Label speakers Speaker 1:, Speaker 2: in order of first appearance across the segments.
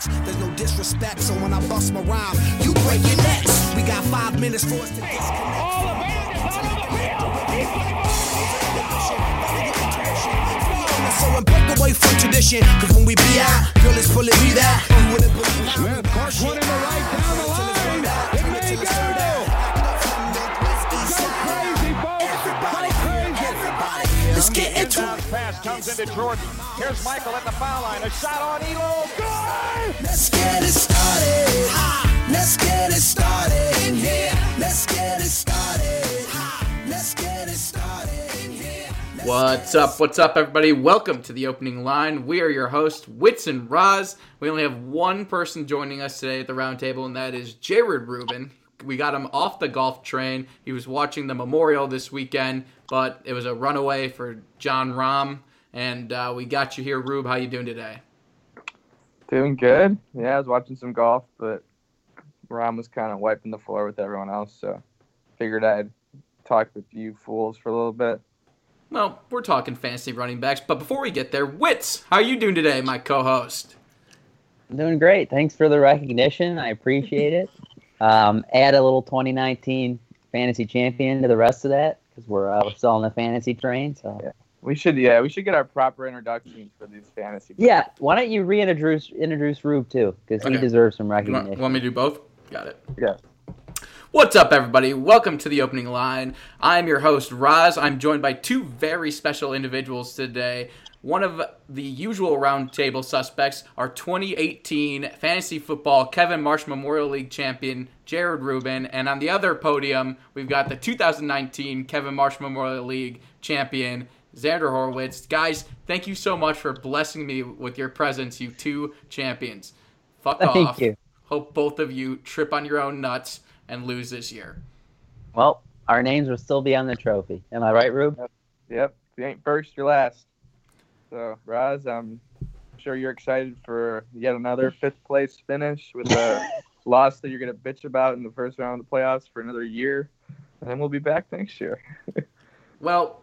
Speaker 1: Context, there's no disrespect. So when I bust my rhyme, you break your necks. We got five minutes for us to disconnect. All the tradition so away from tradition, cause when we be out, girl, it's fully be that. You wouldn't believe how
Speaker 2: Smith, Park running the right down the line. It may go. Go crazy, folks. Go crazy.
Speaker 1: Let's get into it.
Speaker 3: Pass comes into Jordan. Here's Michael at the foul line. A shot on Ehlo.
Speaker 1: Let's get it started. Ha! Let's get it started in here. Let's get it started. Ha! Let's get it started in here.
Speaker 4: What's up? What's up, everybody? Welcome to the opening line. We are your hosts, Wits and Roz. We only have one person joining us today at the round table, and that is Jared Rubin. We got him off the golf train. He was watching the Memorial this weekend, but it was a runaway for Jon Rahm. And uh, we got you here, Rube. How you doing today?
Speaker 5: Doing good. Yeah, I was watching some golf, but Ron was kind of wiping the floor with everyone else, so figured I'd talk with you fools for a little bit.
Speaker 4: Well, we're talking fantasy running backs, but before we get there, Wits, how are you doing today, my co-host?
Speaker 6: I'm doing great. Thanks for the recognition. I appreciate it. Um, add a little 2019 fantasy champion to the rest of that because we're uh, we're still on the fantasy train. So
Speaker 5: Yeah. We should, yeah, we should get our proper introductions for these fantasy.
Speaker 6: yeah, why don't you reintroduce introduce Rube too because he deserves some recognition.
Speaker 4: You want,
Speaker 6: recognition.
Speaker 4: want me to do both? Got it.
Speaker 5: Yeah.
Speaker 4: What's up, everybody? Welcome to the opening line. I'm your host, Roz. I'm joined by two very special individuals today. One of the usual roundtable suspects, our 2018 fantasy football Kevin Marsh Memorial League champion, Jared Rubin. And on the other podium, we've got the 2019 Kevin Marsh Memorial League champion, Xander Horowitz. Guys, thank you so much for blessing me with your presence, you two champions. Fuck
Speaker 6: Thank
Speaker 4: off.
Speaker 6: you.
Speaker 4: Hope both of you trip on your own nuts and lose this year.
Speaker 6: Well, our names will still be on the trophy. Am I right, Rube?
Speaker 5: Yep. If you ain't first, you're last. So, Raz, I'm sure you're excited for yet another fifth place finish with a loss that you're going to bitch about in the first round of the playoffs for another year. And then we'll be back next year.
Speaker 4: Well,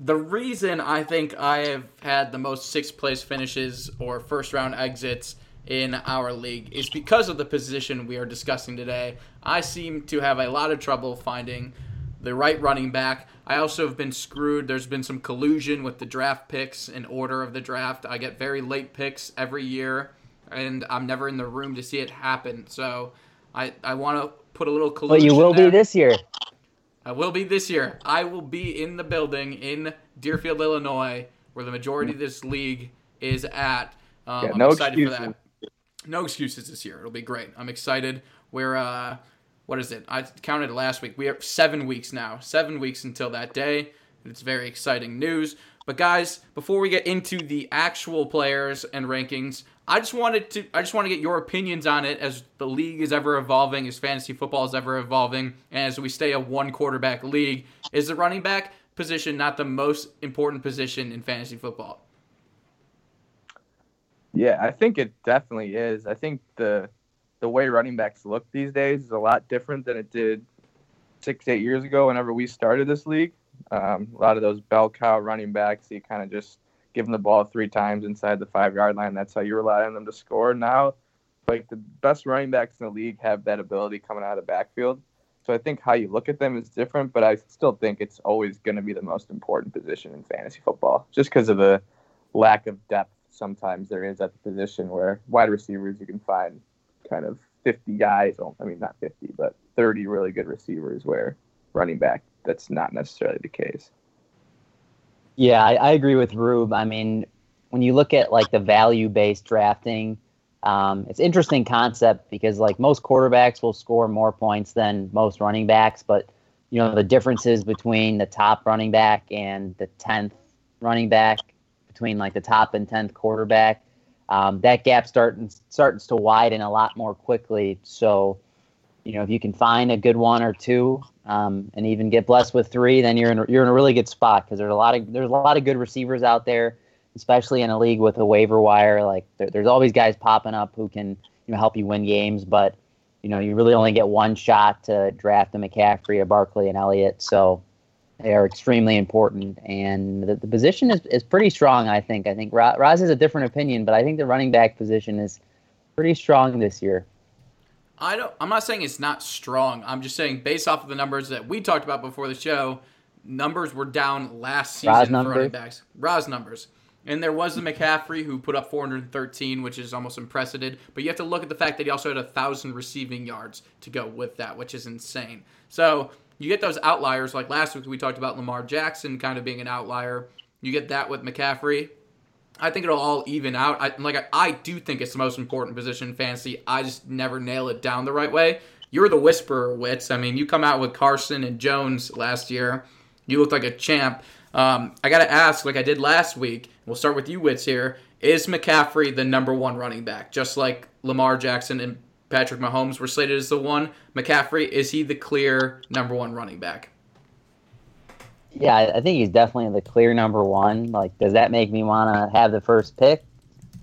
Speaker 4: the reason I think I have had the most sixth place finishes or first round exits in our league is because of the position we are discussing today. I seem to have a lot of trouble finding the right running back. I also have been screwed. There's been some collusion with the draft picks in order of the draft. I get very late picks every year, and I'm never in the room to see it happen. So I, I want to put a little
Speaker 6: Well,
Speaker 4: collusion.
Speaker 6: you will
Speaker 4: there.
Speaker 6: be this year.
Speaker 4: I will be this year. I will be in the building in Deerfield, Illinois, where the majority of this league is at. Um,
Speaker 5: Yeah,
Speaker 4: I'm
Speaker 5: no
Speaker 4: excited for that. No excuses this year. It'll be great. I'm excited. We're uh, what is it? I counted last week. We have seven weeks now. Seven weeks until that day. It's very exciting news. But guys, before we get into the actual players and rankings, I just wanted to I just want to get your opinions on it as the league is ever evolving, as fantasy football is ever evolving, and as we stay a one quarterback league. Is the running back position not the most important position in fantasy football?
Speaker 5: Yeah, I think it definitely is. I think the the way running backs look these days is a lot different than it did six, eight years ago whenever we started this league. Um, a lot of those bell cow running backs, you kind of just give them the ball three times inside the five yard line. That's how you rely on them to score. Now, like the best running backs in the league have that ability coming out of the backfield. So I think how you look at them is different, but I still think it's always going to be the most important position in fantasy football, just because of the lack of depth sometimes there is at the position where wide receivers you can find kind of 50 guys. I mean, not 50, but 30 really good receivers where running back, that's not necessarily the case.
Speaker 6: Yeah, I, I agree with Rube. I mean, when you look at like the value based drafting, um, it's interesting concept because like most quarterbacks will score more points than most running backs, but you know the differences between the top running back and the tenth running back, between like the top and tenth quarterback, um, that gap starts starts to widen a lot more quickly. So, you know, if you can find a good one or two, um, and even get blessed with three, then you're in a, you're in a really good spot because there's a lot of there's a lot of good receivers out there, especially in a league with a waiver wire. Like there, there's always guys popping up who can you know help you win games, but you know you really only get one shot to draft a McCaffrey, a Barkley, and Elliott. So they are extremely important, and the, the position is, is pretty strong. I think. I think Raz has a different opinion, but I think the running back position is pretty strong this year.
Speaker 4: I don't. I'm not saying it's not strong. I'm just saying based off of the numbers that we talked about before the show, numbers were down last season for
Speaker 6: numbers?
Speaker 4: running backs. Ra's numbers. And there was the McCaffrey who put up 413, which is almost unprecedented. But you have to look at the fact that he also had a thousand receiving yards to go with that, which is insane. So you get those outliers. Like last week, we talked about Lamar Jackson kind of being an outlier. You get that with McCaffrey. I think it'll all even out. I, like I, I do think it's the most important position in fantasy. I just never nail it down the right way. You're the whisperer, Wits. I mean, you come out with Carson and Jones last year. You looked like a champ. Um, I got to ask, like I did last week. We'll start with you, Wits. Here is McCaffrey the number one running back, just like Lamar Jackson and Patrick Mahomes were slated as the one. McCaffrey is he the clear number one running back?
Speaker 6: Yeah, I think he's definitely the clear number one. Like, does that make me want to have the first pick?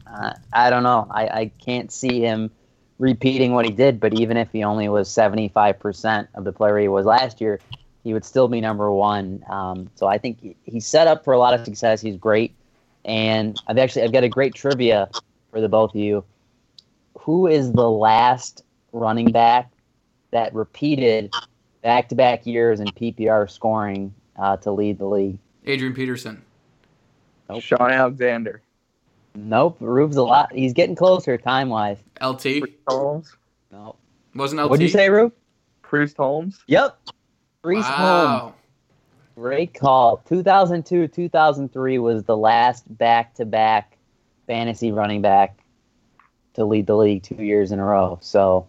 Speaker 6: Uh, I don't know. I, I can't see him repeating what he did, but even if he only was 75% of the player he was last year, he would still be number one. Um, so I think he- he's set up for a lot of success. He's great. And I've actually I've got a great trivia for the both of you. Who is the last running back that repeated back to back years in PPR scoring uh, to lead the league?
Speaker 4: Adrian Peterson.
Speaker 6: Nope.
Speaker 5: Shaun Alexander.
Speaker 6: Nope. Rube's a lot. He's getting closer time wise.
Speaker 4: LT
Speaker 5: Holmes.
Speaker 6: Nope.
Speaker 4: wasn't LT.
Speaker 6: What'd you say, Rube?
Speaker 5: Priest Holmes.
Speaker 6: Yep. Reese Holmes.
Speaker 4: Wow.
Speaker 6: Great call. 2002, 2003 was the last back to back fantasy running back to lead the league two years in a row. So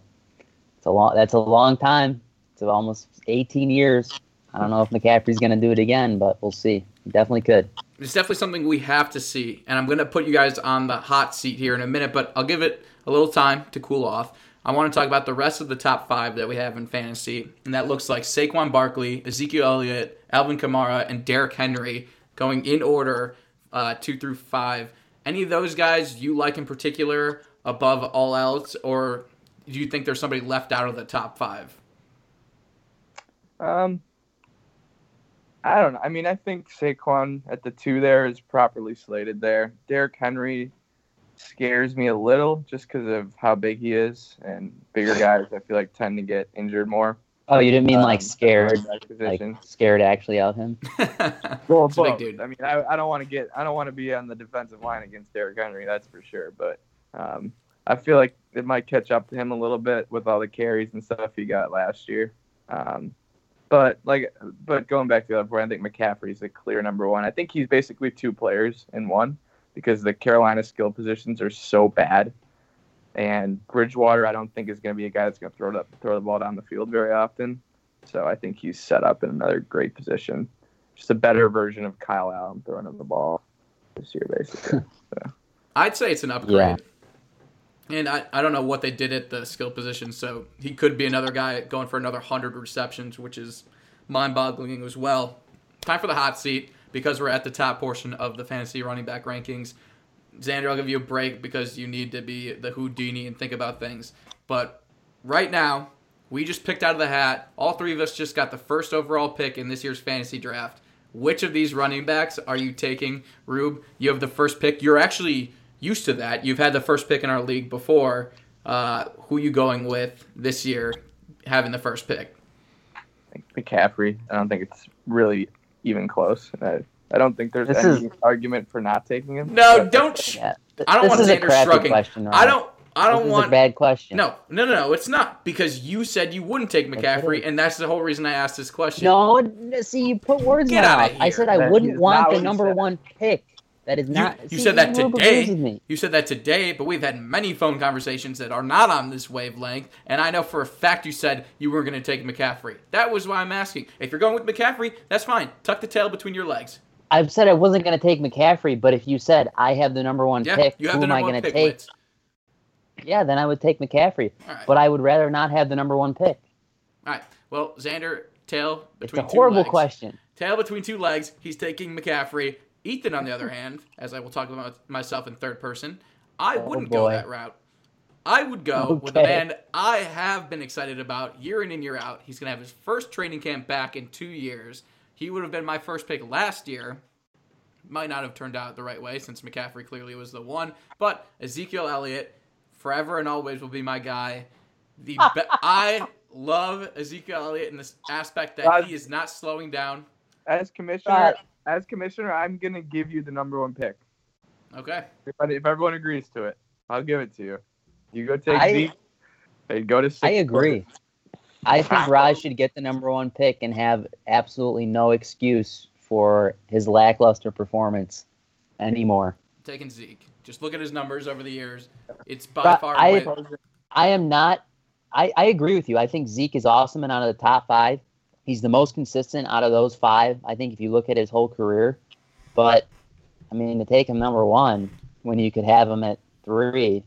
Speaker 6: it's a long. That's a long time. It's almost 18 years. I don't know if McCaffrey's going to do it again, but we'll see. He definitely could.
Speaker 4: It's definitely something we have to see, and I'm going to put you guys on the hot seat here in a minute, but I'll give it a little time to cool off. I want to talk about the rest of the top five that we have in fantasy, and that looks like Saquon Barkley, Ezekiel Elliott, Alvin Kamara, and Derrick Henry going in order, uh, two through five. Any of those guys you like in particular above all else, or do you think there's somebody left out of the top five?
Speaker 5: Um, I don't know. I mean, I think Saquon at the two there is properly slated there. Derrick Henry scares me a little just because of how big he is, and bigger guys I feel like tend to get injured more.
Speaker 6: Oh, you didn't mean like
Speaker 5: Um,
Speaker 6: scared, like scared actually of him?
Speaker 5: Well,
Speaker 4: It's a big dude.
Speaker 5: I mean, I, I don't want to get, I don't want to be on the defensive line against Derrick Henry, that's for sure. But um, I feel like it might catch up to him a little bit with all the carries and stuff he got last year. Um, but like, but going back to the other point, I think McCaffrey's a clear number one. I think he's basically two players in one because the Carolina skill positions are so bad. And Bridgewater, I don't think is going to be a guy that's going to throw the throw the ball down the field very often. So I think he's set up in another great position just a better version of Kyle Allen throwing him the ball this year, basically.
Speaker 4: I'd say it's an upgrade. And I, I don't know what they did at the skill position, so he could be another guy going for another 100 receptions, which is mind boggling as well. Time for the hot seat because we're at the top portion of the fantasy running back rankings. Xander, I'll give you a break because you need to be the Houdini and think about things. But right now, we just picked out of the hat. All three of us just got the first overall pick in this year's fantasy draft. Which of these running backs are you taking? Rube, you have the first pick. You're actually used to that. You've had the first pick in our league before. Uh, who you going with this year having the first pick?
Speaker 5: McCaffrey, I don't think it's really even close. I, I don't think there's
Speaker 6: This
Speaker 5: any
Speaker 6: is-
Speaker 5: argument for not taking him.
Speaker 4: No, don't. Sh-
Speaker 6: Yeah. Th-
Speaker 4: I don't
Speaker 6: this
Speaker 4: want
Speaker 6: is a
Speaker 4: Xander
Speaker 6: crappy
Speaker 4: shrugging.
Speaker 6: question.
Speaker 4: I don't. I don't
Speaker 6: this
Speaker 4: want
Speaker 6: is a bad question.
Speaker 4: No, no, no, no. It's not because you said you wouldn't take McCaffrey, and that's the whole reason I asked this question.
Speaker 6: No, see, you put words
Speaker 4: Get
Speaker 6: in my mouth. I said I
Speaker 5: That
Speaker 6: wouldn't want the number one pick. That is
Speaker 4: You,
Speaker 6: not.
Speaker 4: you
Speaker 6: see,
Speaker 4: said that
Speaker 6: Rube agrees with
Speaker 4: today.
Speaker 6: me.
Speaker 4: You said that today, but we've had many phone conversations that are not on this wavelength, and I know for a fact you said you were going to take McCaffrey. That was why I'm asking. If you're going with McCaffrey, that's fine. Tuck the tail between your legs.
Speaker 6: I've said I wasn't going to take McCaffrey, but if you said I have the number one
Speaker 4: Yeah,
Speaker 6: pick,
Speaker 4: you
Speaker 6: who am I going to take? Yeah, then I would take McCaffrey.
Speaker 4: Right.
Speaker 6: But I would rather not have the number one pick.
Speaker 4: All right. Well, Xander, tail between.
Speaker 6: It's
Speaker 4: a
Speaker 6: horrible
Speaker 4: legs.
Speaker 6: question.
Speaker 4: Tail between two legs. He's taking McCaffrey. Ethan, on the other hand, as I will talk about myself in third person, I oh, wouldn't go
Speaker 6: Oh,
Speaker 4: that route. I would go with a
Speaker 6: Okay.
Speaker 4: man I have been excited about year in and year out. He's going to have his first training camp back in two years. He would have been my first pick last year. Might not have turned out the right way since McCaffrey clearly was the one. But Ezekiel Elliott, forever and always, will be my guy. The be- I love Ezekiel Elliott in this aspect that
Speaker 5: Rod-
Speaker 4: he is not slowing down.
Speaker 5: As commissioner,
Speaker 6: Right.
Speaker 5: As commissioner, I'm gonna give you the number one pick.
Speaker 4: Okay.
Speaker 5: If, if everyone agrees to it, I'll give it to you. You go take
Speaker 6: I-
Speaker 5: Zeke. And go to six.
Speaker 6: I agree. I think Raj should get the number one pick and have absolutely no excuse for his lackluster performance anymore.
Speaker 4: taking Zeke. Just look at his numbers over the years. It's by
Speaker 6: But
Speaker 4: far
Speaker 6: I- I am not. I, I agree with you. I think Zeke is awesome and out of the top five. He's the most consistent out of those five. I think if you look at his whole career, but I mean to take him number one when you could have him at three.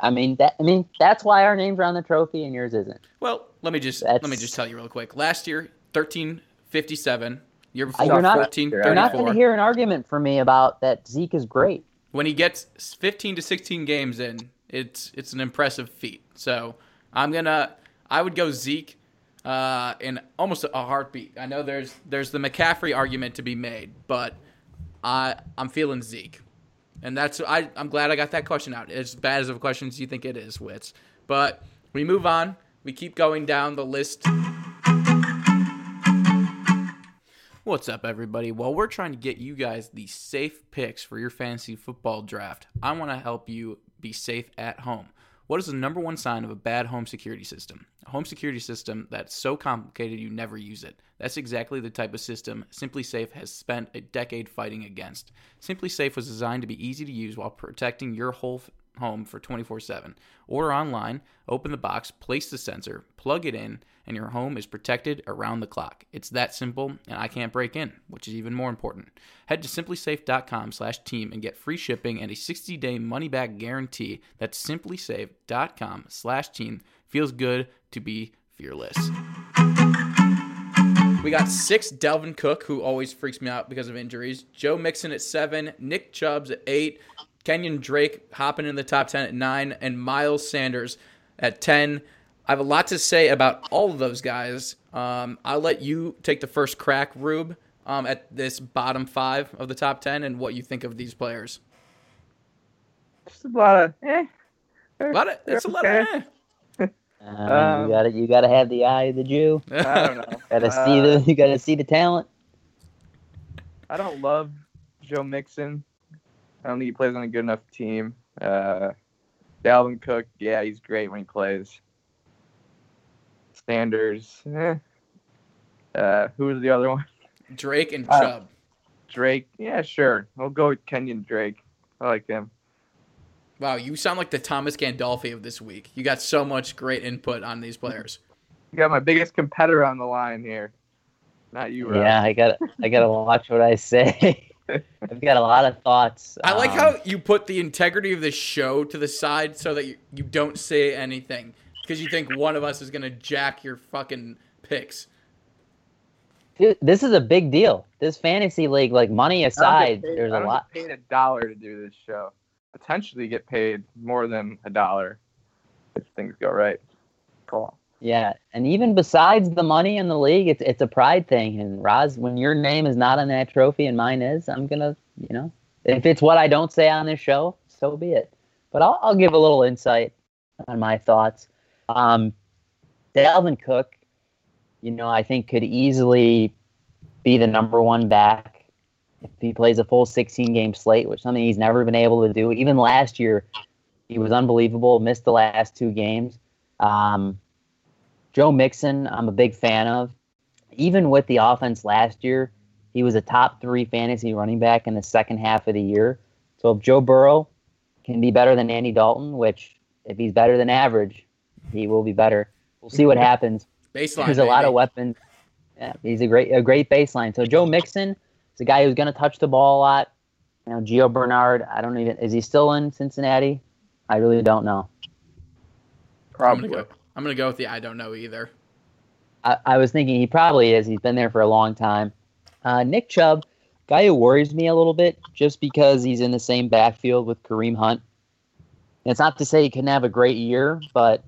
Speaker 6: I mean that. I mean that's why our names are on the trophy and yours isn't.
Speaker 4: Well, let me just
Speaker 6: That's-
Speaker 4: let me just tell you real quick. Last year, thirteen fifty seven. Year before,
Speaker 6: you're not-
Speaker 4: fourteen
Speaker 5: you're
Speaker 6: You're not going to hear an argument from me about that Zeke is great.
Speaker 4: When he gets fifteen to sixteen games in, it's it's an impressive feat. So I'm gonna I would go Zeke uh, in almost a heartbeat. I know there's there's the McCaffrey argument to be made, but I I'm feeling Zeke. And that's I I'm glad I got that question out. As bad as of questions you think it is, Wits. But we move on. We keep going down the list. What's up, everybody? Well, we're trying to get you guys the safe picks for your fantasy football draft. I want to help you be safe at home. What is the number one sign of a bad home security system? A home security system that's so complicated you never use it. That's exactly the type of system SimpliSafe has spent a decade fighting against. SimpliSafe was designed to be easy to use while protecting your whole f- home for 24 7. Order online, open the box, place the sensor, plug it in, and your home is protected around the clock. It's that simple, and I can't break in, which is even more important. Head to simplisafe.com slash team and get free shipping and a 60-day money-back guarantee. That's simplisafe.com slash team. Feels good to be fearless. We got six Dalvin Cook, who always freaks me out because of injuries. Joe Mixon at seven, Nick Chubbs at eight, Kenyon Drake hopping in the top 10 at nine, and Miles Sanders at 10. I have a lot to say about all of those guys. Um, I'll let you take the first crack, Rube, um, at this bottom five of the top 10 and what you think of these players.
Speaker 5: Just a lot of eh.
Speaker 4: A lot of, it's a lot of, eh.
Speaker 5: Um,
Speaker 6: you got to You got to have the eye of the Jew.
Speaker 5: I don't know.
Speaker 6: Got to see
Speaker 5: Uh,
Speaker 6: the. You got to see the talent.
Speaker 5: I don't love Joe Mixon. I don't think he plays on a good enough team. Uh, Dalvin Cook, yeah, he's great when he plays. Sanders, eh. Uh, who was the other one?
Speaker 4: Drake and
Speaker 5: Uh,
Speaker 4: Chubb.
Speaker 5: Drake, yeah, sure. We'll go with Kenyon Drake. I like him.
Speaker 4: Wow, you sound like the Thomas Gandolfi of this week. You got so much great input on these players.
Speaker 5: You got my biggest competitor on the line here. Not you, Rob.
Speaker 6: Yeah, I got. I got to watch what I say. I've got a lot of thoughts.
Speaker 4: I like
Speaker 6: Um,
Speaker 4: how you put the integrity of the show to the side so that you, you don't say anything because you think one of us is going to jack your fucking picks.
Speaker 6: Dude, this is a big deal. This fantasy league, like money
Speaker 5: I don't get
Speaker 6: aside,
Speaker 5: paid-
Speaker 6: there's a lot.
Speaker 5: Get paid a dollar to do this show. Potentially get paid more than a dollar if things go right. Cool.
Speaker 6: Yeah, and even besides the money in the league, it's it's a pride thing. And Roz, when your name is not on that trophy and mine is, I'm gonna, you know, if it's what I don't say on this show, so be it. But I'll, I'll give a little insight on my thoughts. Um, Dalvin Cook, you know, I think could easily be the number one back if he plays a full 16 game slate, which something he's never been able to do. Even last year, He was unbelievable. Missed the last two games. Um, Joe Mixon, I'm a big fan of. Even with the offense last year, he was a top three fantasy running back in the second half of the year. So if Joe Burrow can be better than Andy Dalton, which if he's better than average, he will be better. We'll see what happens.
Speaker 4: Baseline.
Speaker 6: There's a lot of weapons. Yeah, he's a great a great baseline. So Joe Mixon is a guy who's going to touch the ball a lot. You know, Gio Bernard. I don't even is he still in Cincinnati? I really don't know.
Speaker 4: I'm
Speaker 5: Probably.
Speaker 4: gonna go. I'm gonna go with the I don't know either.
Speaker 6: I, I was thinking he probably is. He's been there for a long time. Uh, Nick Chubb, guy who worries me a little bit just because he's in the same backfield with Kareem Hunt. And it's not to say he couldn't have a great year, but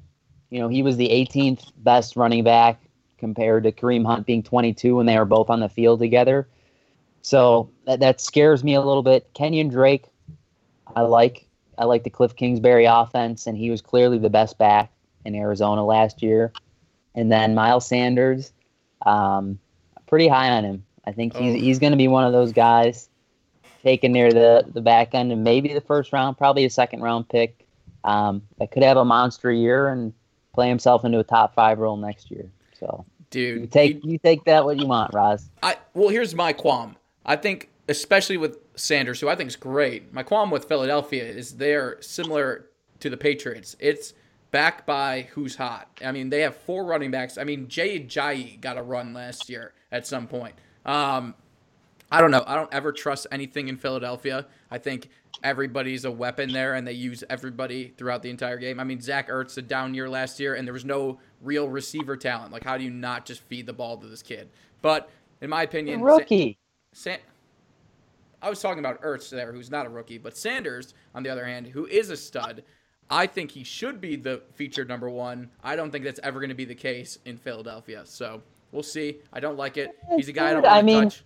Speaker 6: you know he was the 18th best running back compared to Kareem Hunt being 22 when they were both on the field together. So that, that scares me a little bit. Kenyon Drake, I like. I like the Cliff Kingsbury offense, and he was clearly the best back in Arizona last year. And then Miles Sanders, um, pretty high on him. I think he's
Speaker 4: Oh.
Speaker 6: he's going to be one of those guys taken near the the back end and maybe the first round, probably a second round pick um, that could have a monster year and play himself into a top five role next year. So
Speaker 4: Dude,
Speaker 6: you take you take that what you want, Roz.
Speaker 4: I well, here's my qualm. I think, especially with Sanders, who I think is great. My qualm with Philadelphia is they're similar to the Patriots. It's backed by who's hot. I mean, they have four running backs. I mean, Jay Ajayi got a run last year at some point. Um, I don't know. I don't ever trust anything in Philadelphia. I think everybody's a weapon there, and they use everybody throughout the entire game. I mean, Zach Ertz a down year last year, and there was no real receiver talent. Like, how do you not just feed the ball to this kid? But in my opinion, Sa-
Speaker 6: Rookie.
Speaker 4: San- I was talking about Ertz there, who's not a rookie, but Sanders, on the other hand, who is a stud. I think he should be the featured number one. I don't think that's ever going to be the case in Philadelphia. So we'll see. I don't like it. He's a guy I don't
Speaker 6: I mean,
Speaker 4: touch.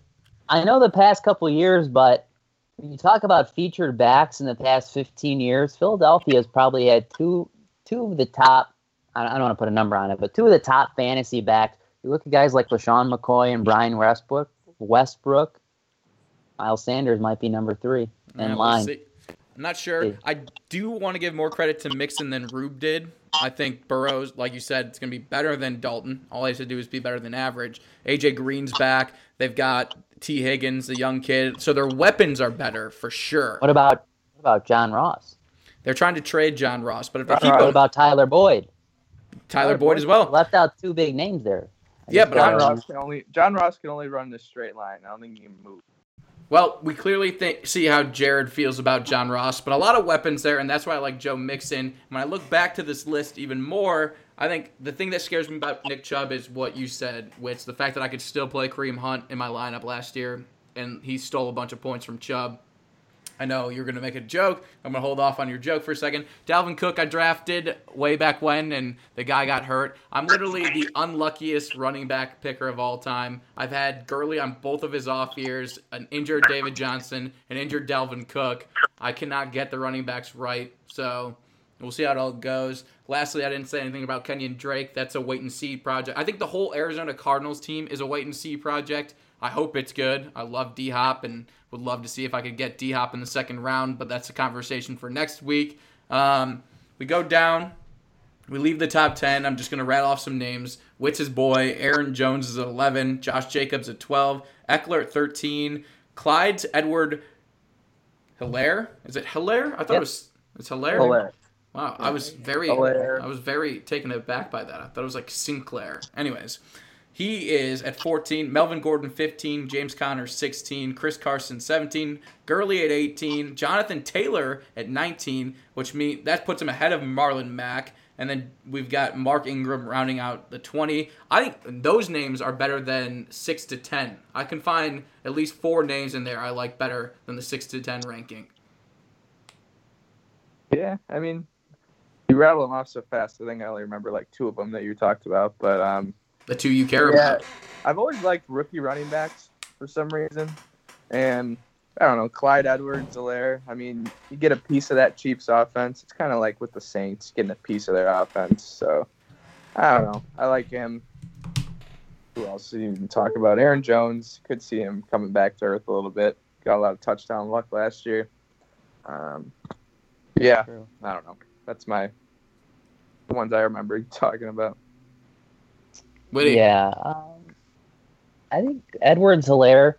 Speaker 6: I know the past couple years, but when you talk about featured backs in the past 15 years, Philadelphia has probably had two two of the top. I don't, want to put a number on it, but two of the top fantasy backs. You look at guys like LeSean McCoy and Brian Westbrook. Westbrook, Miles Sanders might be number three in
Speaker 4: Yeah, we'll
Speaker 6: line.
Speaker 4: see. I'm not sure. I do want to give more credit to Mixon than Rube did. I think Burrows, like you said, it's going to be better than Dalton. All he has to do is be better than average. AJ Green's back. They've got Tee Higgins, the young kid. So their weapons are better for sure.
Speaker 6: What about what about John Ross?
Speaker 4: They're trying to trade John Ross, but if they keep
Speaker 5: Ross.
Speaker 6: What
Speaker 4: him,
Speaker 6: about Tyler Boyd?
Speaker 4: Tyler Boyd as well.
Speaker 6: Left out two big names there. I
Speaker 4: Yeah, but
Speaker 6: got
Speaker 4: I'm-
Speaker 5: John. Ross can only John Ross can only run in a straight line. I don't think he can move.
Speaker 4: Well, we clearly think, see how Jared feels about John Ross, but a lot of weapons there, and that's why I like Joe Mixon. When I look back to this list even more, I think the thing that scares me about Nick Chubb is what you said, which the fact that I could still play Kareem Hunt in my lineup last year, and he stole a bunch of points from Chubb. I know you're going to make a joke. I'm going to hold off on your joke for a second. Dalvin Cook, I drafted way back when, and the guy got hurt. I'm literally the unluckiest running back picker of all time. I've had Gurley on both of his off years, an injured David Johnson, an injured Dalvin Cook. I cannot get the running backs right, so we'll see how it all goes. Lastly, I didn't say anything about Kenyon Drake. That's a wait and see project. I think the whole Arizona Cardinals team is a wait and see project. I hope it's good. I love D Hop and would love to see if I could get D Hop in the second round, but that's a conversation for next week. Um, we go down. We leave the top 10. I'm just going to rattle off some names. Witz's boy, Aaron Jones is at 11, Josh Jacobs at 12, Ekeler at 13, Clyde's Edward Hilaire. Is it Hilaire? I thought it was it's Hilaire.
Speaker 5: Hilaire.
Speaker 4: Wow, I was very
Speaker 5: Hilaire.
Speaker 4: I was very taken aback by that. I thought it was like Sinclair. Anyways, he is at 14, Melvin Gordon 15, James Conner 16, Chris Carson 17, Gurley at 18, Jonathan Taylor at 19, which mean that puts him ahead of Marlon Mack. And then we've got Mark Ingram rounding out the 20. I think those names are better than 6 to 10. I can find at least four names in there I like better than the 6 to 10 ranking.
Speaker 5: Yeah, I mean, you rattle them off so fast. I think I only remember like two of them that you talked about. But um,
Speaker 4: The two you care
Speaker 5: yeah,
Speaker 4: about.
Speaker 5: I've always liked rookie running backs for some reason, and I don't know Clyde Edwards-Helaire. I mean, you get a piece of that Chiefs offense. It's kind of like with the Saints getting a piece of their offense. So I don't know. I like him. Who else did you even talk about? Aaron Jones. Could see him coming back to earth a little bit. Got a lot of touchdown luck last year. Um, Yeah, I don't know. That's my the ones I remember talking about.
Speaker 4: What
Speaker 6: Yeah. Um, I think Edwards Helaire,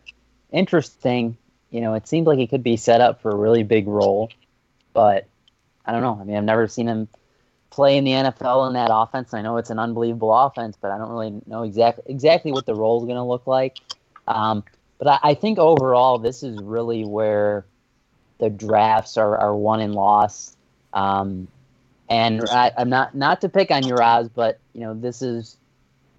Speaker 6: interesting. You know, it seems like he could be set up for a really big role, but I don't know. I mean, I've never seen him play in the NFL in that offense. I know it's an unbelievable offense, but I don't really know exactly exactly what the role is going to look like. Um, but I, I think overall, this is really where the drafts are, are won and lost. Um, and I, I'm not not to pick on Uraz, but you know, this is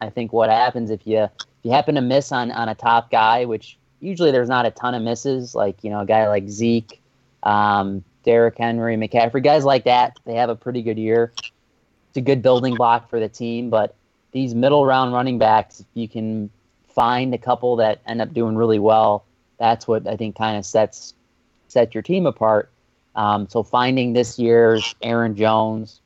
Speaker 6: I think what happens if you if you happen to miss on on a top guy, which usually there's not a ton of misses, like you know a guy like Zeke, um, Derrick Henry, McCaffrey, guys like that. They have a pretty good year. It's a good building block for the team, but these middle round running backs, if you can find a couple that end up doing really well, that's what I think kind of sets set your team apart. Um, so finding this year's Aaron Jones,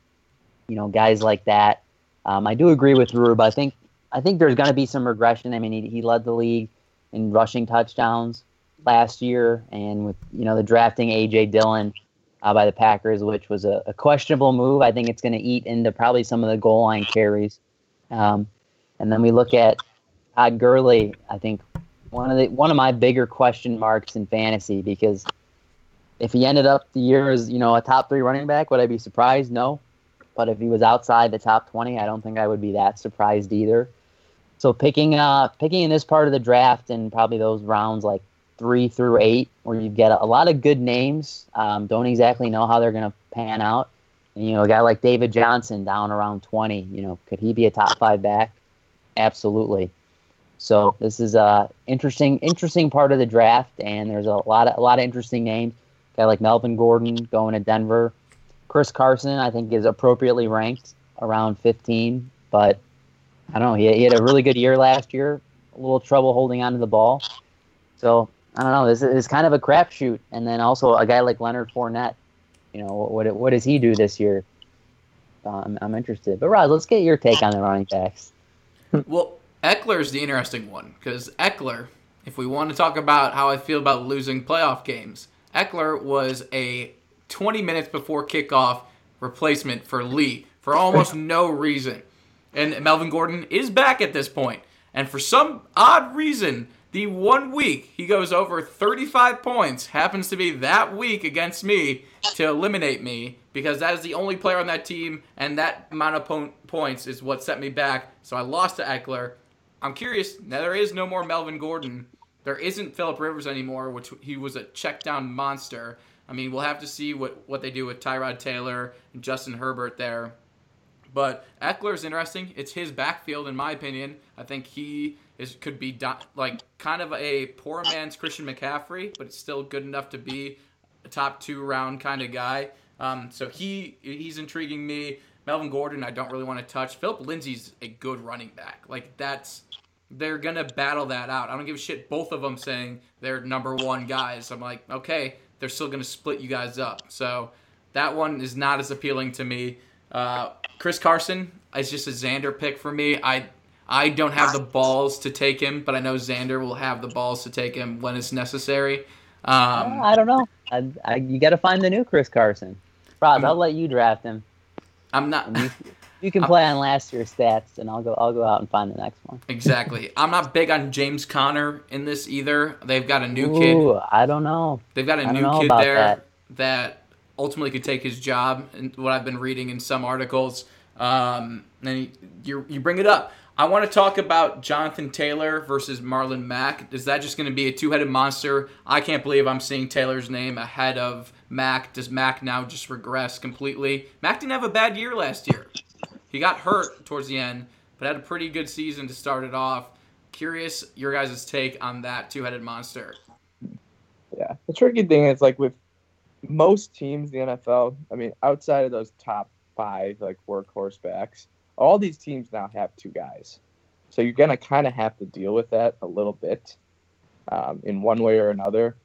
Speaker 6: you know, guys like that. Um, I do agree with Rube. I think I think there's going to be some regression. I mean, he, he led the league in rushing touchdowns last year, and with you know the drafting AJ Dillon uh, by the Packers, which was a, a questionable move. I think it's going to eat into probably some of the goal line carries. Um, and then we look at Todd Gurley. I think one of the one of my bigger question marks in fantasy because if he ended up the year as you know a top three running back, would I be surprised? No. But if he was outside the top twenty, I don't think I would be that surprised either. So picking uh picking in this part of the draft and probably those rounds like three through eight, where you get a, lot of good names, um, don't exactly know how they're to pan out. And, you know, a guy like David Johnson down around twenty, you know, could he be a top five back? Absolutely. So this is a interesting, interesting part of the draft, and there's a lot of a lot of interesting names. Guy like Melvin Gordon going to Denver. Chris Carson, I think, is appropriately ranked around 15, but I don't know. He, he had a really good year last year. A little trouble holding onto the ball. So I don't know. This is kind of a crapshoot. And then also a guy like Leonard Fournette. You know, what what, does he do this year? Um, I'm interested. But Roz, let's get your take on the running backs.
Speaker 4: Well, Ekeler is the interesting one because Ekeler, if we want to talk about how I feel about losing playoff games, Ekeler was a 20 minutes before kickoff replacement for Lee for almost no reason. And Melvin Gordon is back at this point. And for some odd reason, the one week he goes over 35 points happens to be that week against me to eliminate me because that is the only player on that team, and that amount of po- points is what set me back. So I lost to Ekeler. I'm curious. Now there is no more Melvin Gordon. There isn't Philip Rivers anymore, which he was a check down monster. I mean, we'll have to see what, what they do with Tyrod Taylor and Justin Herbert there. But Ekeler's interesting. It's his backfield, in my opinion. I think he is could be do, like kind of a poor man's Christian McCaffrey, but it's still good enough to be a top two round kind of guy. Um, so he he's intriguing me. Melvin Gordon, I don't really want to touch. Philip Lindsay's a good running back. Like that's they're gonna battle that out. I don't give a shit. Both of them saying they're number one guys. I'm like, okay, they're still gonna split you guys up. So that one is not as appealing to me. Uh, Chris Carson is just a Xander pick for me. I I don't have the balls to take him, but I know Xander will have the balls to take him when it's necessary. Um,
Speaker 6: I don't know. I, I, you got to find the new Chris Carson. Rob, I'll let you draft him.
Speaker 4: I'm not
Speaker 6: you, can play on last year's stats, and I'll go. I'll go out and find the next one.
Speaker 4: exactly. I'm not big on James Conner in this either. They've got a new kid.
Speaker 6: I don't know.
Speaker 4: They've got
Speaker 6: I
Speaker 4: a new kid there
Speaker 6: that.
Speaker 4: that. ultimately could take his job, and what I've been reading in some articles. Um, and you you bring it up. I want to talk about Jonathan Taylor versus Marlon Mack. Is that just going to be a two-headed monster? I can't believe I'm seeing Taylor's name ahead of Mack. Does Mack now just regress completely? Mack didn't have a bad year last year. He got hurt towards the end, but had a pretty good season to start it off. Curious your guys' take on that two-headed monster.
Speaker 5: Yeah, the tricky thing is like with most teams the NFL. I mean, outside of those top five like workhorse backs, all these teams now have two guys, so you're gonna kind of have to deal with that a little bit, um, in one way or another.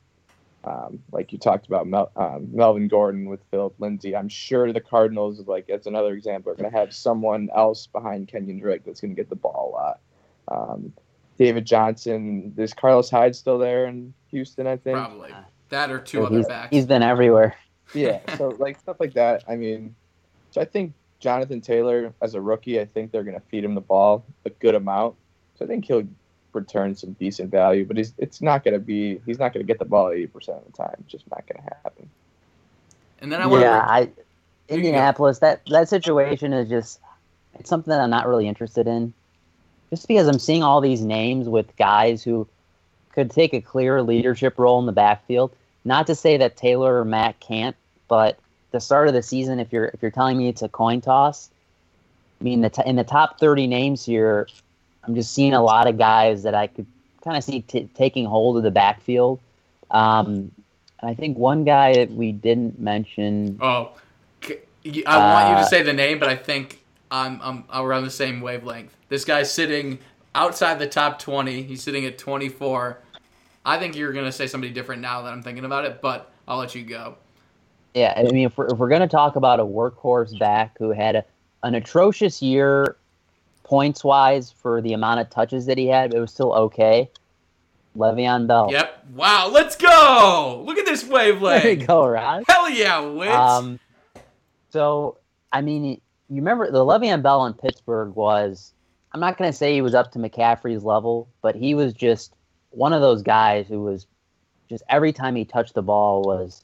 Speaker 5: Um, like you talked about Mel- um, Melvin Gordon with Philip Lindsay. I'm sure the Cardinals, like as another example, are going to have someone else behind Kenyon Drake that's going to get the ball a lot. Um, David Johnson, is Carlos Hyde still there in Houston? I think.
Speaker 4: Probably that or two
Speaker 6: So
Speaker 4: other
Speaker 6: he's,
Speaker 4: backs.
Speaker 6: he's been everywhere.
Speaker 5: Yeah, so like stuff like that. I mean, so I think Jonathan Taylor as a rookie, I think they're going to feed him the ball a good amount. So I think he'll return some decent value, but he's, it's not going to be he's not going to get the ball 80% of the time. It's just not going to happen.
Speaker 4: And then I want
Speaker 6: yeah, I. Indianapolis. That that situation is just it's something that I'm not really interested in. Just because I'm seeing all these names with guys who could take a clear leadership role in the backfield. Not to say that Taylor or Matt can't, but the start of the season, if you're if you're telling me it's a coin toss, I mean the t- in the top 30 names here, I'm just seeing a lot of guys that I could kind of see t- taking hold of the backfield. Um, and I think one guy that we didn't mention.
Speaker 4: Oh, I want you
Speaker 6: Uh,
Speaker 4: to say the name, but I think I'm, I'm we're on the same wavelength. This guy's sitting outside the top 20. He's sitting at 24. I think you're gonna say somebody different now that I'm thinking about it, but I'll let you go.
Speaker 6: Yeah, I mean, if we're, if we're going to talk about a workhorse back who had a, an atrocious year points wise for the amount of touches that he had, it was still okay. Le'Veon Bell.
Speaker 4: Yep. Wow. Let's go. Look at this wavelength.
Speaker 6: There you go, Ron.
Speaker 4: Hell yeah, Wits.
Speaker 6: Um, so, I mean, you remember the Le'Veon Bell in Pittsburgh was, I'm not going to say he was up to McCaffrey's level, but he was just one of those guys who was just every time he touched the ball was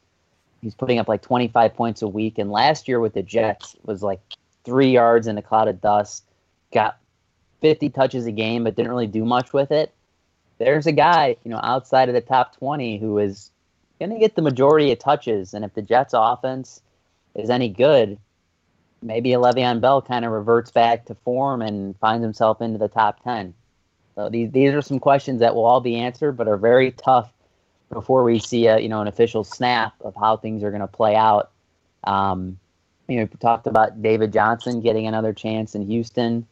Speaker 6: he's putting up like 25 points a week. And last year with the Jets was like three yards in a cloud of dust, got 50 touches a game, but didn't really do much with it. There's a guy, you know, outside of the top 20 who is going to get the majority of touches. And if the Jets offense is any good, maybe a Le'Veon Bell kind of reverts back to form and finds himself into the top 10. So these, these are some questions that will all be answered, but are very tough before we see a, you know, an official snap of how things are going to play out. Um, you know, we talked about David Johnson getting another chance in Houston.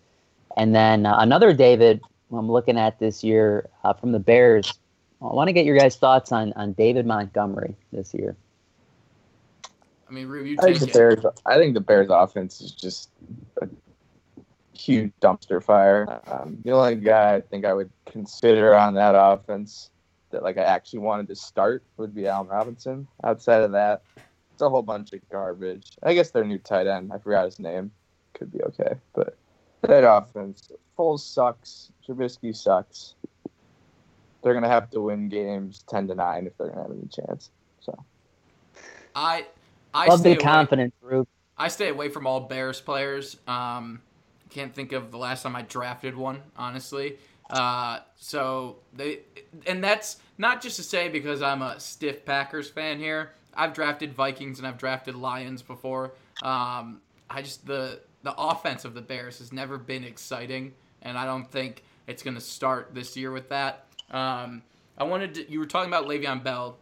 Speaker 6: And then uh, another David I'm looking at this year uh, from the Bears. I want to get your guys' thoughts on, on David Montgomery this year.
Speaker 4: I mean, Rube, you
Speaker 5: I think
Speaker 4: take
Speaker 5: the. Bears. I think the Bears offense is just a huge dumpster fire. Um, the only guy I think I would consider on that offense that like I actually wanted to start would be Allen Robinson. Outside of that, it's a whole bunch of garbage. I guess their new tight end, I forgot his name, could be okay, but that offense, Foles sucks. Trubisky sucks. They're gonna have to win games ten to nine if they're gonna have any chance. So
Speaker 4: I I
Speaker 6: Love
Speaker 4: stay
Speaker 6: the
Speaker 4: away.
Speaker 6: confidence, Rube.
Speaker 4: I stay away from all Bears players. Um, can't think of the last time I drafted one, honestly. Uh, so they, and that's not just to say because I'm a stiff Packers fan here. I've drafted Vikings and I've drafted Lions before. Um, I just the the offense of the Bears has never been exciting, and I don't think it's going to start this year with that. Um, I wanted to, you were talking about Le'Veon Bell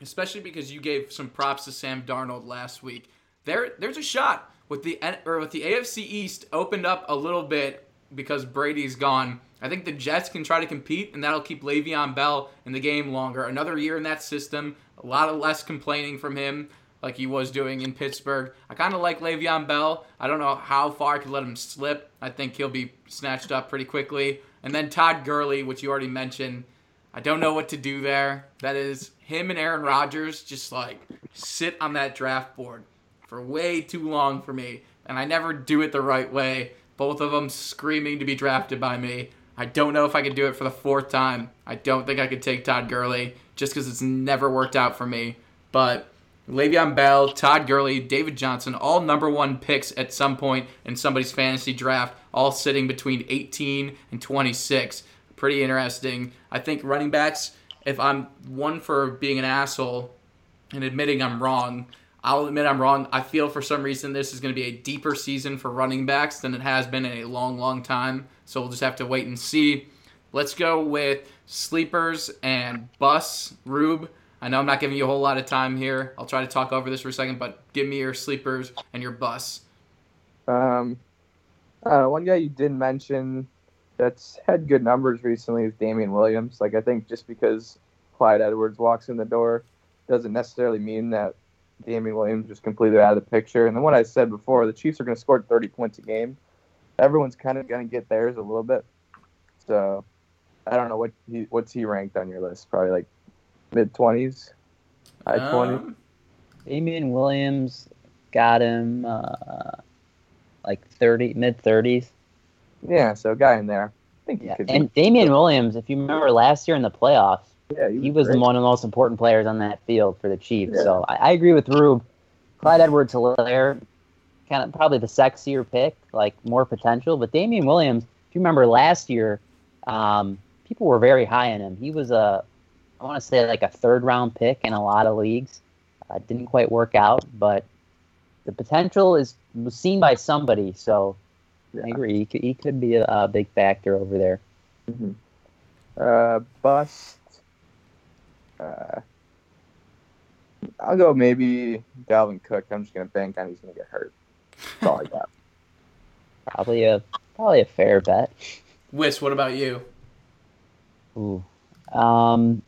Speaker 4: especially because you gave some props to Sam Darnold last week. There, there's a shot with the or with the AFC East opened up a little bit because Brady's gone. I think the Jets can try to compete, and that'll keep Le'Veon Bell in the game longer. Another year in that system, a lot of less complaining from him, like he was doing in Pittsburgh. I kind of like Le'Veon Bell. I don't know how far I could let him slip. I think he'll be snatched up pretty quickly. And then Todd Gurley, which you already mentioned. I don't know what to do there. That is him and Aaron Rodgers just like sit on that draft board for way too long for me, and I never do it the right way. Both of them screaming to be drafted by me. I don't know if I could do it for the fourth time. I don't think I could take Todd Gurley just because it's never worked out for me. But Le'Veon Bell, Todd Gurley, David Johnson, all number one picks at some point in somebody's fantasy draft, all sitting between 18 and 26. Pretty interesting. I think running backs, if I'm one for being an asshole and admitting I'm wrong, I'll admit I'm wrong. I feel for some reason this is going to be a deeper season for running backs than it has been in a long, long time. So we'll just have to wait and see. Let's go with sleepers and bus. Rube, I know I'm not giving you a whole lot of time here. I'll try to talk over this for a second, but give me your sleepers and your bus.
Speaker 5: Um, uh, one guy you didn't mention that's had good numbers recently is Damien Williams. Like I think just because Clyde Edwards walks in the door doesn't necessarily mean that Damien Williams is completely out of the picture. And then what I said before, the Chiefs are going to score 30 points a game. Everyone's kind of going to get theirs a little bit. So I don't know what he what's he ranked on your list? Probably like mid 20s, high 20s.
Speaker 4: Um,
Speaker 6: Damien Williams got him uh, like 30, mid 30s.
Speaker 5: Yeah, so a guy in there. I think
Speaker 6: Yeah. And
Speaker 5: be.
Speaker 6: Damien Williams, if you remember last year in the playoffs,
Speaker 5: Yeah,
Speaker 6: he was
Speaker 5: great.
Speaker 6: one of the most important players on that field for the Chiefs.
Speaker 5: Yeah.
Speaker 6: So I, I agree with Rube. Clyde Edwards Helaire, kind of probably the sexier pick, like more potential. But Damien Williams, if you remember last year, um, people were very high on him. He was a, I want to say like a third round pick in a lot of leagues. Uh, didn't quite work out, but the potential is was seen by somebody. So I agree. He could, he could be a, a big factor over there.
Speaker 5: Mhm. Uh, bust. Uh, I'll go maybe Dalvin Cook. I'm just gonna bank on he's gonna get hurt. That's all I got.
Speaker 6: Probably a probably a fair bet.
Speaker 4: Wiss, what about you?
Speaker 6: Ooh. Um,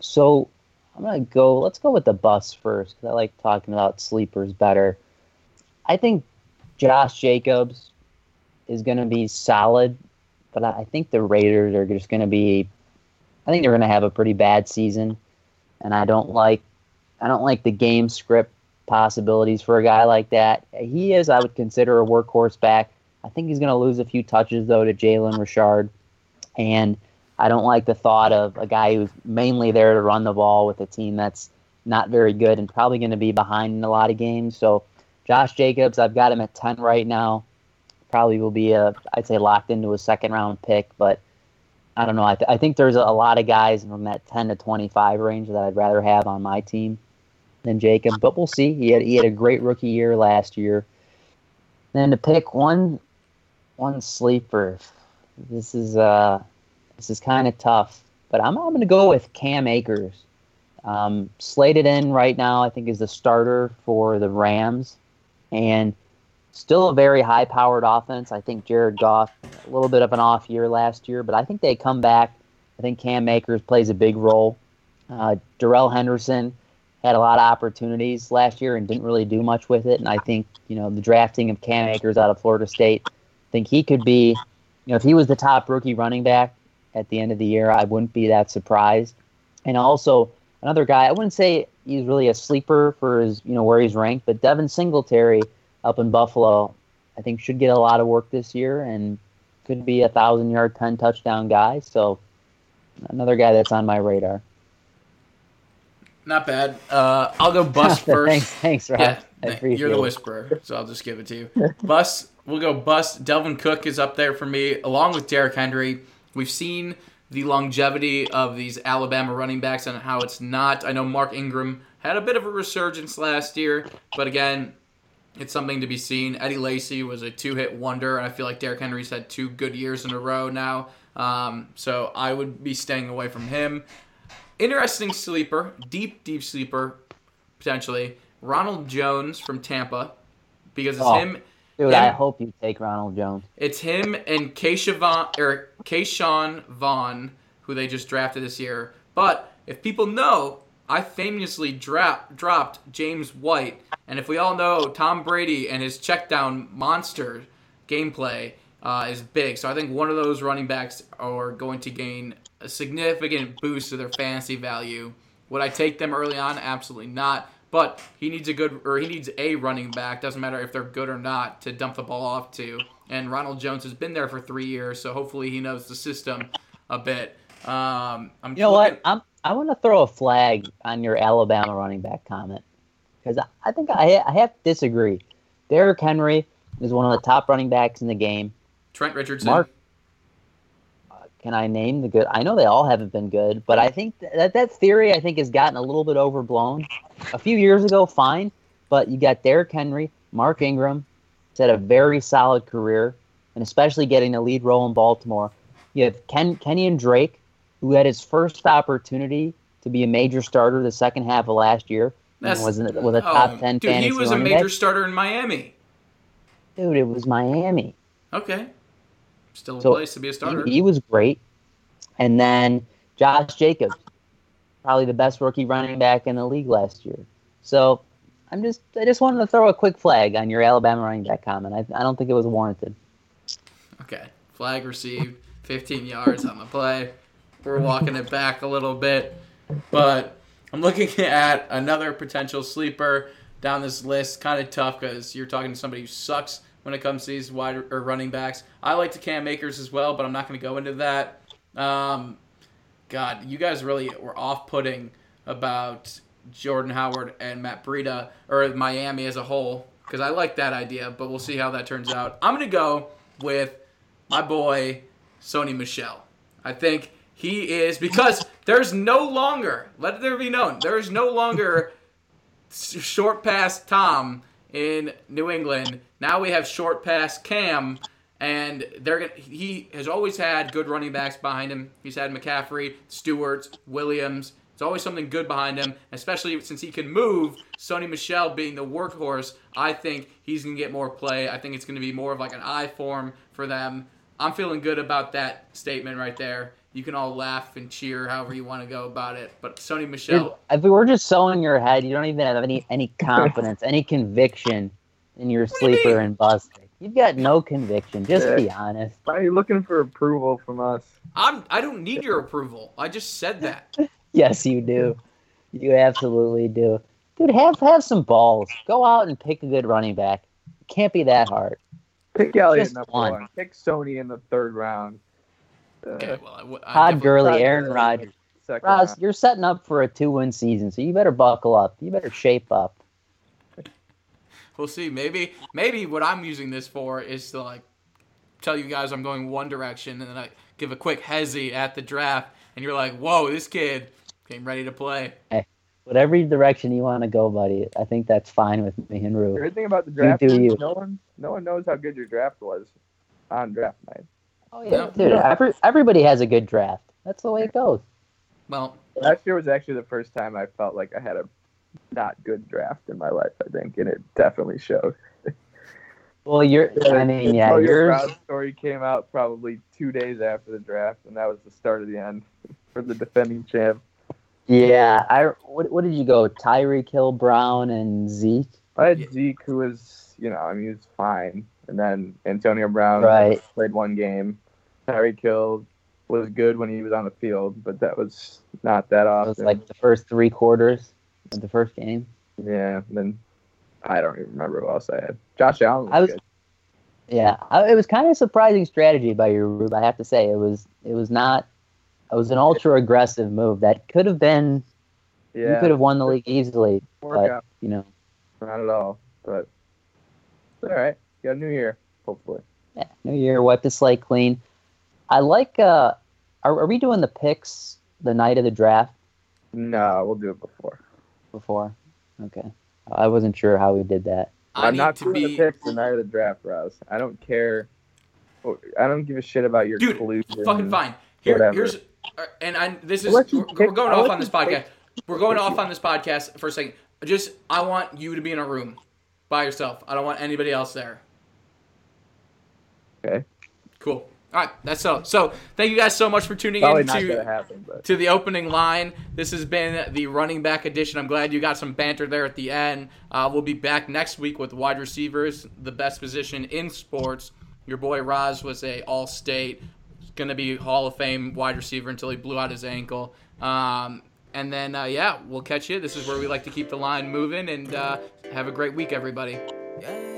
Speaker 6: so I'm gonna go. Let's go with the bus first because I like talking about sleepers better. I think Josh Jacobs is gonna be solid, but I think the Raiders are just gonna be. I think they're gonna have a pretty bad season, and I don't like. I don't like the game script possibilities for a guy like that. He is, I would consider, a workhorse back. I think he's going to lose a few touches though to Jalen Richard, and I don't like the thought of a guy who's mainly there to run the ball with a team that's not very good and probably going to be behind in a lot of games. So, Josh Jacobs, I've got him at 10 right now. Probably will be a, I'd say, locked into a second round pick, but I don't know. I, th- I think there's a, lot of guys from that 10 to 25 range that I'd rather have on my team than Jacob, but we'll see. He had, he had a great rookie year last year. Then to pick one, one sleeper, this is uh, this is kind of tough. But I'm I'm going to go with Cam Akers. Um, slated in right now, I think is the starter for the Rams, and still a very high-powered offense. I think Jared Goff a little bit of an off year last year, but I think they come back. I think Cam Akers plays a big role. Uh, Darrell Henderson had a lot of opportunities last year and didn't really do much with it. And I think you know the drafting of Cam Akers out of Florida State, I think he could be, you know, if he was the top rookie running back at the end of the year, I wouldn't be that surprised. And also another guy, I wouldn't say he's really a sleeper for his you know where he's ranked, but Devin Singletary up in Buffalo, I think should get a lot of work this year and could be a thousand yard, ten touchdown guy. So another guy that's on my radar.
Speaker 4: Not bad. Uh, I'll go bust first.
Speaker 6: thanks, thanks, Rob.
Speaker 4: Yeah, you're the
Speaker 6: it.
Speaker 4: whisperer, so I'll just give it to you. Bust, we'll go bust. Dalvin Cook is up there for me, along with Derrick Henry. We've seen the longevity of these Alabama running backs and how it's not. I know Mark Ingram had a bit of a resurgence last year, but again, it's something to be seen. Eddie Lacy was a two-hit wonder, and I feel like Derrick Henry's had two good years in a row now. Um, so I would be staying away from him. Interesting sleeper, deep, deep sleeper, potentially. Ronald Jones from Tampa, because it's
Speaker 6: Oh.
Speaker 4: him.
Speaker 6: Dude, I hope you take Ronald Jones.
Speaker 4: It's him and Ke'Shawn or Ke'Shawn Vaughn, who they just drafted this year. But if people know, I famously dra- dropped James White, and if we all know Tom Brady and his check down monster gameplay uh, is big, so I think one of those running backs are going to gain a significant boost to their fantasy value. Would I take them early on? Absolutely not. But he needs a good, or he needs a running back. Doesn't matter if they're good or not to dump the ball off to. And Ronald Jones has been there for three years, so hopefully he knows the system a bit. Um, I'm
Speaker 6: You know
Speaker 4: looking-
Speaker 6: what? I'm I want to throw a flag on your Alabama running back comment because I, I think I I have to disagree. Derrick Henry is one of the top running backs in the game.
Speaker 4: Trent Richardson.
Speaker 6: Mark, can I name the good? I know they all haven't been good, but I think that that theory I think has gotten a little bit overblown. A few years ago, fine, but you got Derrick Henry, Mark Ingram, has had a very solid career, and especially getting a lead role in Baltimore. You have Ken, Kenyan Drake, who had his first opportunity to be a major starter the second half of last year. and was, in- was a
Speaker 4: Oh,
Speaker 6: top ten
Speaker 4: dude, he was a major
Speaker 6: back.
Speaker 4: starter in Miami.
Speaker 6: Dude, it was Miami.
Speaker 4: Okay. Still a
Speaker 6: So,
Speaker 4: place to be a starter.
Speaker 6: He, he was great. And then Josh Jacobs, probably the best rookie running back in the league last year. So I'm just I just wanted to throw a quick flag on your Alabama running back comment. I, I don't think it was warranted.
Speaker 4: Okay. Flag received. 15 yards on the play. We're walking it back a little bit. But I'm looking at another potential sleeper down this list. Kind of tough because you're talking to somebody who sucks when it comes to these wide or running backs. I like to Cam Akers as well, but I'm not going to go into that. Um, God, you guys really were off-putting about Jordan Howard and Matt Breida or Miami as a whole because I like that idea, but we'll see how that turns out. I'm going to go with my boy Sony Michel. I think he is because there's no longer, let there be known, there is no longer short pass Tom in New England. Now we have short pass Cam, and they're he has always had good running backs behind him. He's had McCaffrey, Stewart, Williams. It's always something good behind him, especially since he can move. Sony Michel being the workhorse, I think he's gonna get more play. I think it's gonna be more of like an I form for them. I'm feeling good about that statement right there. You can all laugh and cheer however you want to go about it. But Sony Michel,
Speaker 6: if we were just so in your head, you don't even have any any confidence, any conviction in your
Speaker 4: do you
Speaker 6: sleeper and bust. You've got no conviction. Just be honest.
Speaker 5: Why are you looking for approval from us?
Speaker 4: I'm I don't need your approval. I just said that.
Speaker 6: Yes, you do. You absolutely do. Dude, have have some balls. Go out and pick a good running back. It can't be that hard.
Speaker 5: Pick Elliott
Speaker 6: Just
Speaker 5: number
Speaker 6: one.
Speaker 5: one. Pick Sony in the third round. Uh,
Speaker 4: Okay, well, I, w- I
Speaker 6: Todd Gurley,
Speaker 5: Todd
Speaker 6: Aaron Rodgers.
Speaker 5: second
Speaker 6: Ross,
Speaker 5: round.
Speaker 6: you're setting up for a two-win season, so you better buckle up. You better shape up.
Speaker 4: We'll see. Maybe maybe what I'm using this for is to like tell you guys I'm going one direction, and then I give a quick hezzy at the draft, and you're like, "Whoa, this kid came ready to play."
Speaker 6: Hey, Whatever direction you want to go, buddy. I think that's fine with me and
Speaker 5: The
Speaker 6: Rue.
Speaker 5: great thing about the draft
Speaker 6: do you.
Speaker 5: no one no one knows how good your draft was on draft night.
Speaker 6: Oh
Speaker 4: yeah.
Speaker 6: dude. Every, everybody has a good draft. That's the way it goes.
Speaker 4: Well,
Speaker 5: Last year was actually the first time I felt like I had a not good draft in my life, I think, and it definitely showed.
Speaker 6: Well, you're. I mean, yeah, oh,
Speaker 5: Antonio
Speaker 6: yours.
Speaker 5: Story came out probably two days after the draft, and that was the start of the end for the defending champ.
Speaker 6: Yeah, I. What, what did you go? Tyreek Hill, Brown, and Zeke.
Speaker 5: I had
Speaker 4: Yeah.
Speaker 5: Zeke, who was, you know, I mean, he was fine, and then Antonio Brown
Speaker 6: Right.
Speaker 5: played one game. Tyreek Hill was good when he was on the field, but that was not that
Speaker 6: It
Speaker 5: often.
Speaker 6: was like the first three quarters of the first game.
Speaker 5: yeah, then I don't even remember who else I had. Josh Allen was,
Speaker 6: I was-
Speaker 5: good.
Speaker 6: Yeah, I, it was kind of surprising strategy by your Rube. I have to say, it was. It was not. It was an ultra aggressive move that could have been.
Speaker 5: Yeah,
Speaker 6: You could have won the league easily, but
Speaker 5: out.
Speaker 6: you know.
Speaker 5: Not at all, but it's all right. Got a new year, hopefully.
Speaker 6: Yeah, New Year, wipe the slate clean. I like. uh Are, are we doing the picks the night of the draft
Speaker 5: No, we'll do it before.
Speaker 6: before? Okay, I wasn't sure how we did that.
Speaker 4: I
Speaker 5: I'm not
Speaker 4: to
Speaker 5: doing
Speaker 4: be.
Speaker 5: the picks the night of the draft, Ross. I don't care. I don't give a shit about your
Speaker 4: Dude,
Speaker 5: collusion.
Speaker 4: Fucking fine. Here,
Speaker 5: Whatever.
Speaker 4: here's, uh, and I. This is
Speaker 5: I'll let you
Speaker 4: we're,
Speaker 5: pick-
Speaker 4: we're going off on this
Speaker 5: you pick-
Speaker 4: podcast. We're going off on this podcast for a second. Just, I want you to be in a room by yourself. I don't want anybody else there.
Speaker 5: Okay.
Speaker 4: Cool. All right, that's so. So, thank you guys so much for tuning
Speaker 5: Probably
Speaker 4: in to
Speaker 5: happen,
Speaker 4: to the opening line. This has been the running back edition. I'm glad you got some banter there at the end. Uh, we'll be back next week with wide receivers, the best position in sports. Your boy Roz was a All-State, going to be Hall of Fame wide receiver until he blew out his ankle. Um, and then, uh, yeah, we'll catch you. This is where we like to keep the line moving. And uh, have a great week, everybody.
Speaker 7: to